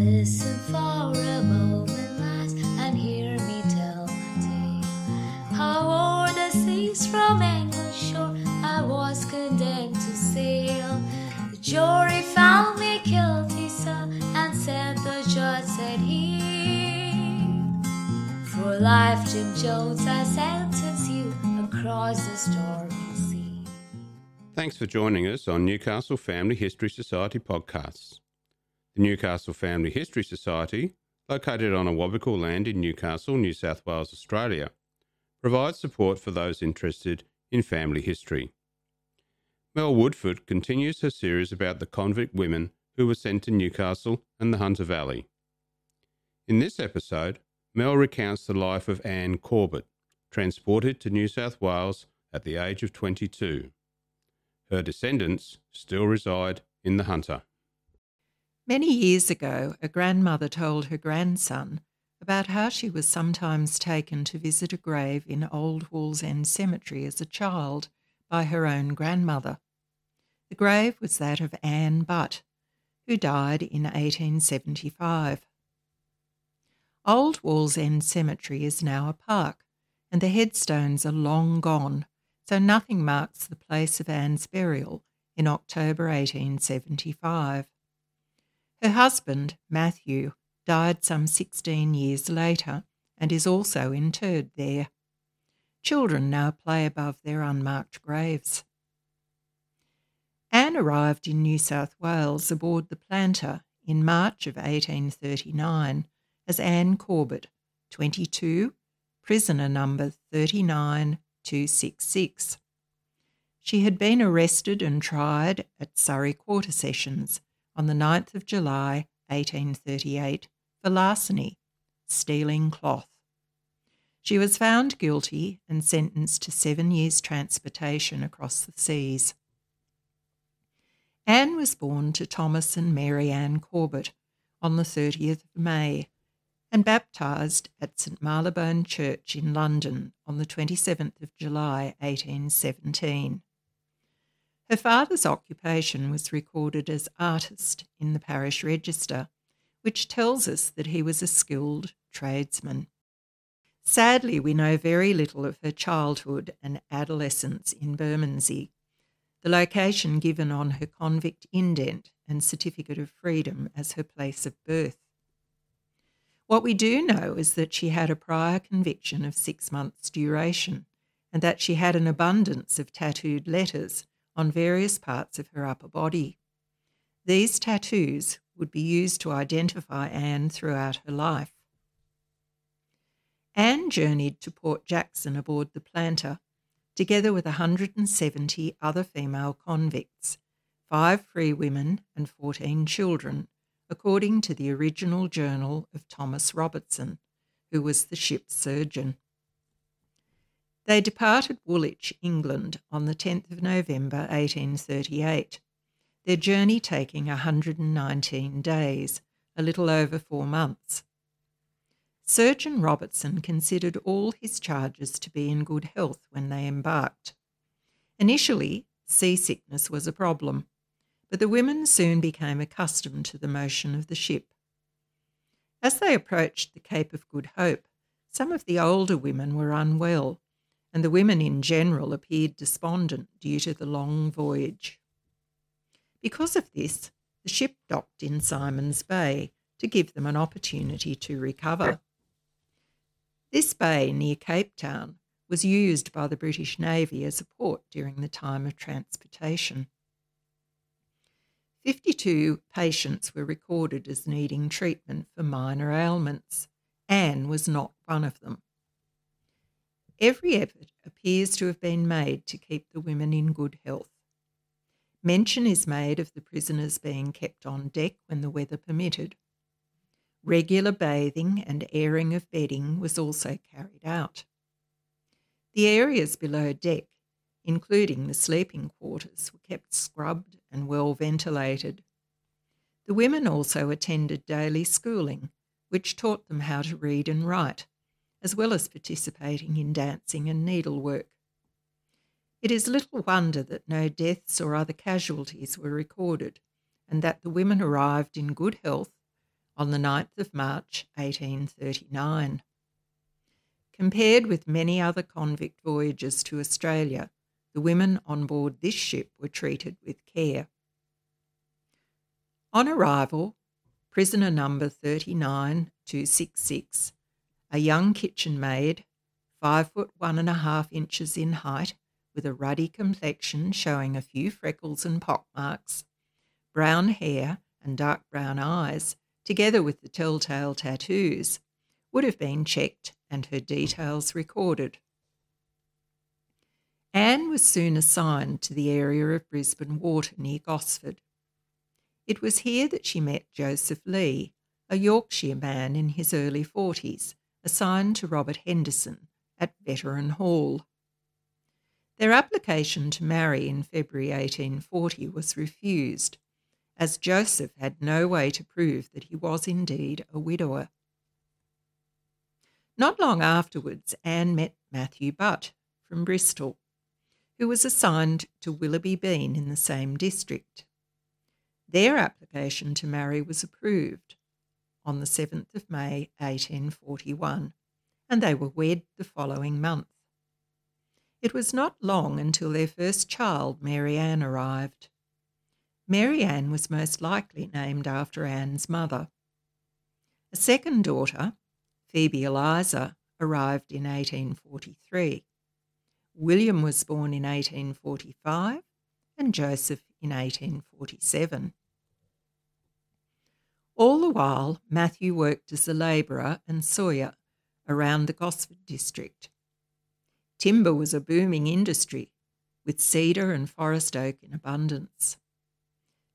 Listen for a moment last and hear me tell my tale. How o'er the seas from English shore I was condemned to sail. The jury found me guilty, sir, and said the judge said he. For life, Jim Jones, I sentence you across the stormy sea. Thanks for joining us on Newcastle Family History Society podcasts. The Newcastle Family History Society, located on Awabakal land in Newcastle, New South Wales, Australia, provides support for those interested in family history. Mel Woodford continues her series about the convict women who were sent to Newcastle and the Hunter Valley. In this episode, Mel recounts the life of Ann Corbett, transported to New South Wales at the age of 22. Her descendants still reside in the Hunter. Many years ago, a grandmother told her grandson about how she was sometimes taken to visit a grave in Old Wallsend Cemetery as a child by her own grandmother. The grave was that of Ann Butt, who died in 1875. Old Wallsend Cemetery is now a park, and the headstones are long gone, so nothing marks the place of Ann's burial in October 1875. Her husband, Matthew, died some 16 years later and is also interred there. Children now play above their unmarked graves. Ann arrived in New South Wales aboard the Planter in March of 1839 as Ann Corbett, 22, prisoner number 39266. She had been arrested and tried at Surrey Quarter Sessions on the 9th of July 1838 for larceny, stealing cloth. She was found guilty and sentenced to seven years' transportation across the seas. Ann was born to Thomas and Mary Ann Corbett on the 30th of May and baptised at St Marylebone Church in London on the 27th of July 1817. Her father's occupation was recorded as artist in the parish register, which tells us that he was a skilled tradesman. Sadly, we know very little of her childhood and adolescence in Bermondsey, the location given on her convict indent and certificate of freedom as her place of birth. What we do know is that she had a prior conviction of six months' duration and that she had an abundance of tattooed letters on various parts of her upper body. These tattoos would be used to identify Ann throughout her life. Ann journeyed to Port Jackson aboard the Planter, together with 170 other female convicts, five free women, and 14 children according to the original journal of Thomas Robertson, who was the ship's surgeon. They departed Woolwich, England, on the 10th of November 1838, their journey taking 119 days, a little over four months. Surgeon Robertson considered all his charges to be in good health when they embarked. Initially, seasickness was a problem, but the women soon became accustomed to the motion of the ship. As they approached the Cape of Good Hope, some of the older women were unwell, and the women in general appeared despondent due to the long voyage. Because of this, the ship docked in Simon's Bay to give them an opportunity to recover. This bay near Cape Town was used by the British Navy as a port during the time of transportation. 52 patients were recorded as needing treatment for minor ailments. Ann was not one of them. Every effort appears to have been made to keep the women in good health. Mention is made of the prisoners being kept on deck when the weather permitted. Regular bathing and airing of bedding was also carried out. The areas below deck including the sleeping quarters, were kept scrubbed and well ventilated. The women also attended daily schooling, which taught them how to read and write, as well as participating in dancing and needlework. It is little wonder that no deaths or other casualties were recorded, and that the women arrived in good health on the 9th of March 1839. Compared with many other convict voyages to Australia, the women on board this ship were treated with care. On arrival, prisoner number 39266, a young kitchen maid, five foot one and a half inches in height, with a ruddy complexion showing a few freckles and pockmarks, brown hair and dark brown eyes, together with the telltale tattoos, would have been checked and her details recorded. Ann was soon assigned to the area of Brisbane Water near Gosford. It was here that she met Joseph Lee, a Yorkshire man in his early 40s, assigned to Robert Henderson at Veteran Hall. Their application to marry in February 1840 was refused, as Joseph had no way to prove that he was indeed a widower. Not long afterwards, Ann met Matthew Butt from Bristol, who was assigned to Willoughby Bean in the same district. Their application to marry was approved on the 7th of May 1841, and they were wed the following month. It was not long until their first child, Mary Ann, arrived. Mary Ann was most likely named after Ann's mother. A second daughter, Phoebe Eliza, arrived in 1843. William was born in 1845 and Joseph in 1847. All the while, Matthew worked as a labourer and sawyer around the Gosford district. Timber was a booming industry, with cedar and forest oak in abundance.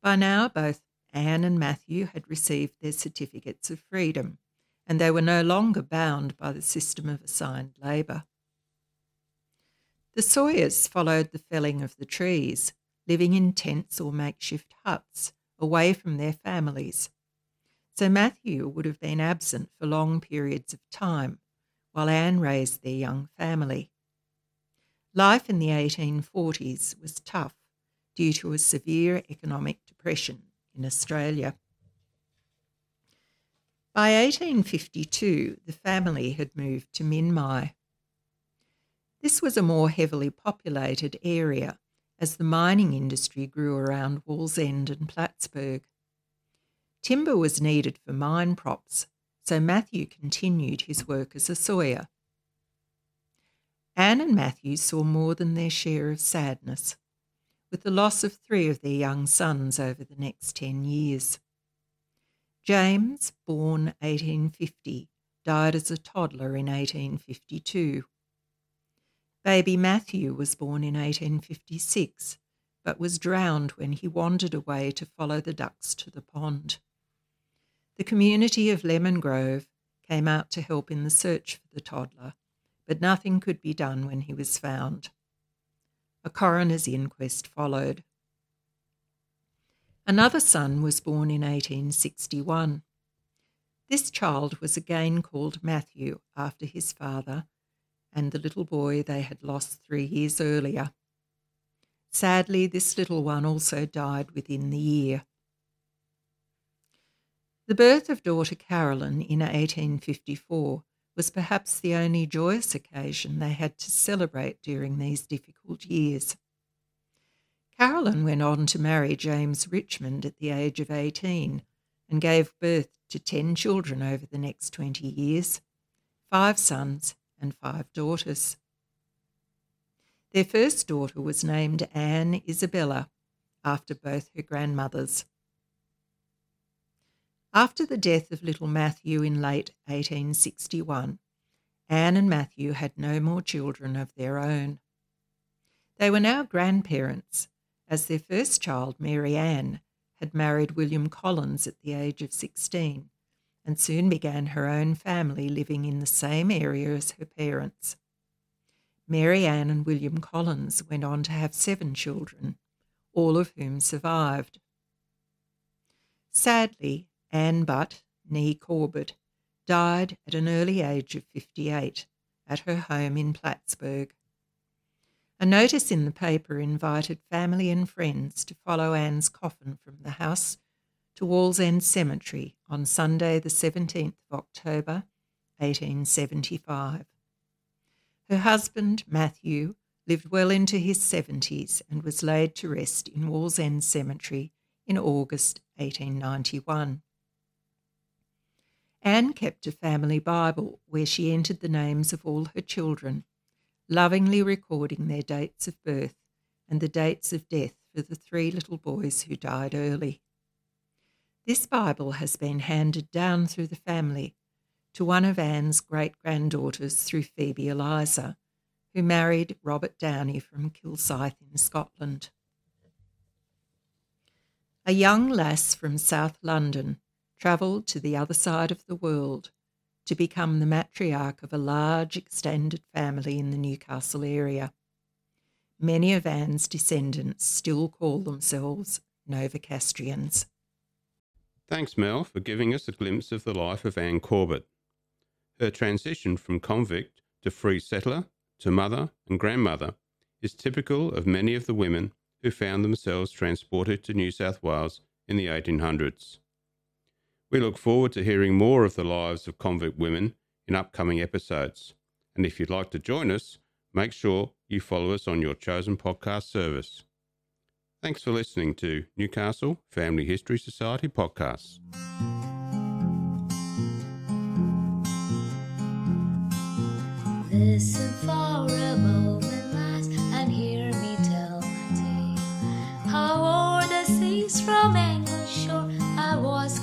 By now, both Ann and Matthew had received their certificates of freedom, and they were no longer bound by the system of assigned labour. The Sawyers followed the felling of the trees, living in tents or makeshift huts, away from their families. So Matthew would have been absent for long periods of time, while Ann raised their young family. Life in the 1840s was tough due to a severe economic depression in Australia. By 1852, the family had moved to Minmi. This was a more heavily populated area as the mining industry grew around Wallsend and Plattsburg. Timber was needed for mine props, so Matthew continued his work as a sawyer. Ann and Matthew saw more than their share of sadness with the loss of three of their young sons over the next 10 years. James, born 1850, died as a toddler in 1852. Baby Matthew was born in 1856, but was drowned when he wandered away to follow the ducks to the pond. The community of Lemon Grove came out to help in the search for the toddler, but nothing could be done when he was found. A coroner's inquest followed. Another son was born in 1861. This child was again called Matthew after his father and the little boy they had lost three years earlier. Sadly, this little one also died within the year. The birth of daughter Carolyn in 1854 was perhaps the only joyous occasion they had to celebrate during these difficult years. Carolyn went on to marry James Richmond at the age of 18 and gave birth to 10 children over the next 20 years five sons and five daughters. Their first daughter was named Anne Isabella, after both her grandmothers. After the death of little Matthew in late 1861, Ann and Matthew had no more children of their own. They were now grandparents, as their first child, Mary Ann, had married William Collins at the age of 16 and soon began her own family living in the same area as her parents. Mary Ann and William Collins went on to have seven children, all of whom survived. Sadly, Ann Butt, née Corbett, died at an early age of 58 at her home in Plattsburg. A notice in the paper invited family and friends to follow Ann's coffin from the house to Wallsend Cemetery on Sunday, the 17th of October, 1875. Her husband, Matthew, lived well into his 70s and was laid to rest in Wallsend Cemetery in August 1891. Ann kept a family Bible where she entered the names of all her children, lovingly recording their dates of birth and the dates of death for the three little boys who died early. This Bible has been handed down through the family to one of Ann's great granddaughters through Phoebe Eliza, who married Robert Downey from Kilsyth in Scotland. A young lass from South London travelled to the other side of the world to become the matriarch of a large extended family in the Newcastle area. Many of Ann's descendants still call themselves Novocastrians. Thanks, Mel, for giving us a glimpse of the life of Ann Corbett. Her transition from convict to free settler to mother and grandmother is typical of many of the women who found themselves transported to New South Wales in the 1800s. We look forward to hearing more of the lives of convict women in upcoming episodes. And if you'd like to join us, make sure you follow us on your chosen podcast service. Thanks for listening to Newcastle Family History Society podcasts. Listen for a moment, last, and hear me tell my tale. How o'er the seas from English shore I was.